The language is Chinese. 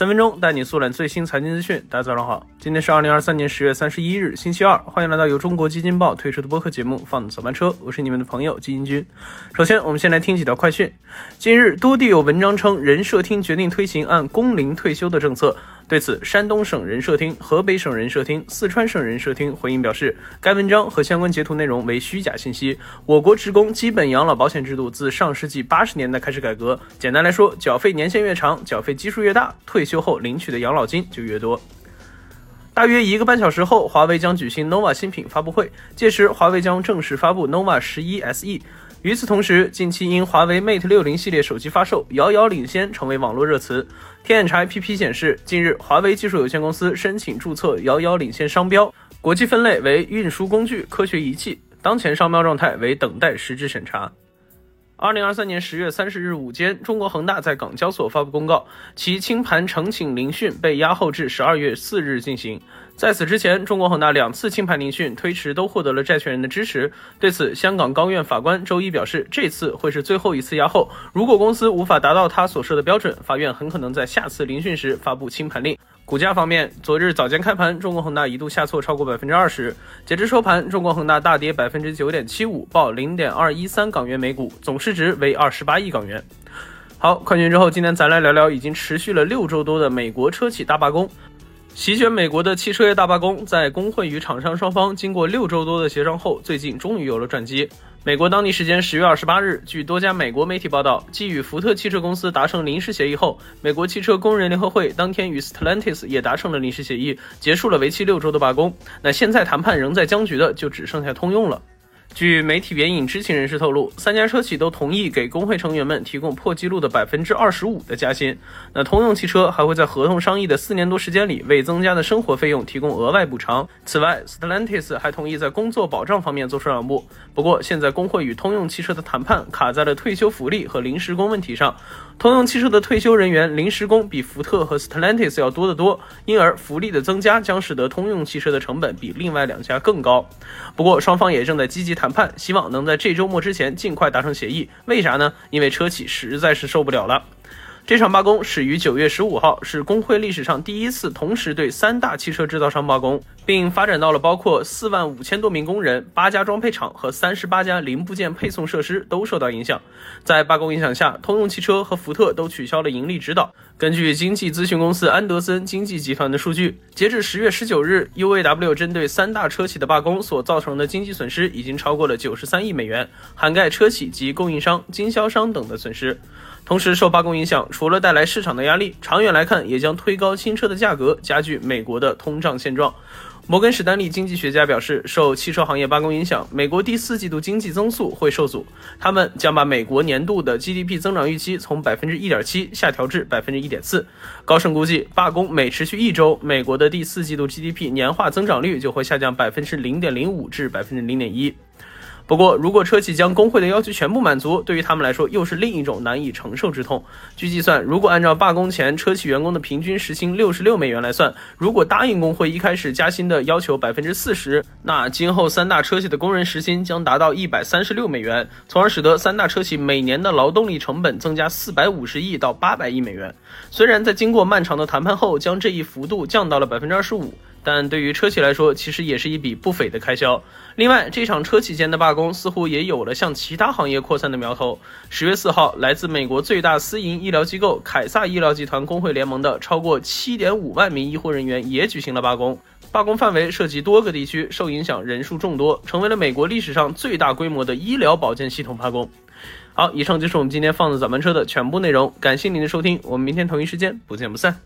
三分钟带你速览最新财经资讯。大家早上好，今天是二零二三年十月三十一日，星期二。欢迎来到由中国基金报推出的播客节目《放早班车》，我是你们的朋友基金君。首先，我们先来听几条快讯。近日，多地有文章称，人社厅决定推行按工龄退休的政策。对此，山东省人社厅、河北省人社厅、四川省人社厅回应表示，该文章和相关截图内容为虚假信息。我国职工基本养老保险制度自上世纪八十年代开始改革，简单来说，缴费年限越长，缴费基数越大，退休后领取的养老金就越多。大约一个半小时后，华为将举行 nova 新品发布会，届时华为将正式发布 nova 十一 SE。与此同时，近期因华为 Mate 六零系列手机发售遥遥领先，成为网络热词。天眼查 APP 显示，近日华为技术有限公司申请注册遥遥领先商标，国际分类为运输工具、科学仪器，当前商标状态为等待实质审查。二零二三年十月三十日午间，中国恒大在港交所发布公告，其清盘呈请聆讯被押后至十二月四日进行。在此之前，中国恒大两次清盘聆讯推迟都获得了债权人的支持。对此，香港高院法官周一表示，这次会是最后一次押后。如果公司无法达到他所设的标准，法院很可能在下次聆讯时发布清盘令。股价方面，昨日早间开盘，中国恒大一度下挫超过百分之二十，截至收盘，中国恒大大跌百分之九点七五，报零点二一三港元每股，总市值为二十八亿港元。好，快讯之后，今天咱来聊聊已经持续了六周多的美国车企大罢工。席卷美国的汽车业大罢工，在工会与厂商双方经过六周多的协商后，最近终于有了转机。美国当地时间十月二十八日，据多家美国媒体报道，继与福特汽车公司达成临时协议后，美国汽车工人联合会当天与 Stellantis 也达成了临时协议，结束了为期六周的罢工。那现在谈判仍在僵局的，就只剩下通用了。据媒体援引知情人士透露，三家车企都同意给工会成员们提供破纪录的百分之二十五的加薪。那通用汽车还会在合同商议的四年多时间里，为增加的生活费用提供额外补偿。此外，Stellantis 还同意在工作保障方面做出让步。不过，现在工会与通用汽车的谈判卡在了退休福利和临时工问题上。通用汽车的退休人员临时工比福特和 Stellantis 要多得多，因而福利的增加将使得通用汽车的成本比另外两家更高。不过，双方也正在积极谈判，希望能在这周末之前尽快达成协议。为啥呢？因为车企实在是受不了了。这场罢工始于九月十五号，是工会历史上第一次同时对三大汽车制造商罢工。并发展到了包括四万五千多名工人、八家装配厂和三十八家零部件配送设施都受到影响。在罢工影响下，通用汽车和福特都取消了盈利指导。根据经济咨询公司安德森经济集团的数据，截至十月十九日，UAW 针对三大车企的罢工所造成的经济损失已经超过了九十三亿美元，涵盖车企及供应商、经销商等的损失。同时，受罢工影响，除了带来市场的压力，长远来看也将推高新车的价格，加剧美国的通胀现状。摩根士丹利经济学家表示，受汽车行业罢工影响，美国第四季度经济增速会受阻。他们将把美国年度的 GDP 增长预期从百分之一点七下调至百分之一点四。高盛估计，罢工每持续一周，美国的第四季度 GDP 年化增长率就会下降百分之零点零五至百分之零点一。不过，如果车企将工会的要求全部满足，对于他们来说又是另一种难以承受之痛。据计算，如果按照罢工前车企员工的平均时薪六十六美元来算，如果答应工会一开始加薪的要求百分之四十，那今后三大车企的工人时薪将达到一百三十六美元，从而使得三大车企每年的劳动力成本增加四百五十亿到八百亿美元。虽然在经过漫长的谈判后，将这一幅度降到了百分之二十五。但对于车企来说，其实也是一笔不菲的开销。另外，这场车企间的罢工似乎也有了向其他行业扩散的苗头。十月四号，来自美国最大私营医疗机构凯撒医疗集团工会联盟的超过七点五万名医护人员也举行了罢工。罢工范围涉及多个地区，受影响人数众多，成为了美国历史上最大规模的医疗保健系统罢工。好，以上就是我们今天放的早班车的全部内容。感谢您的收听，我们明天同一时间不见不散。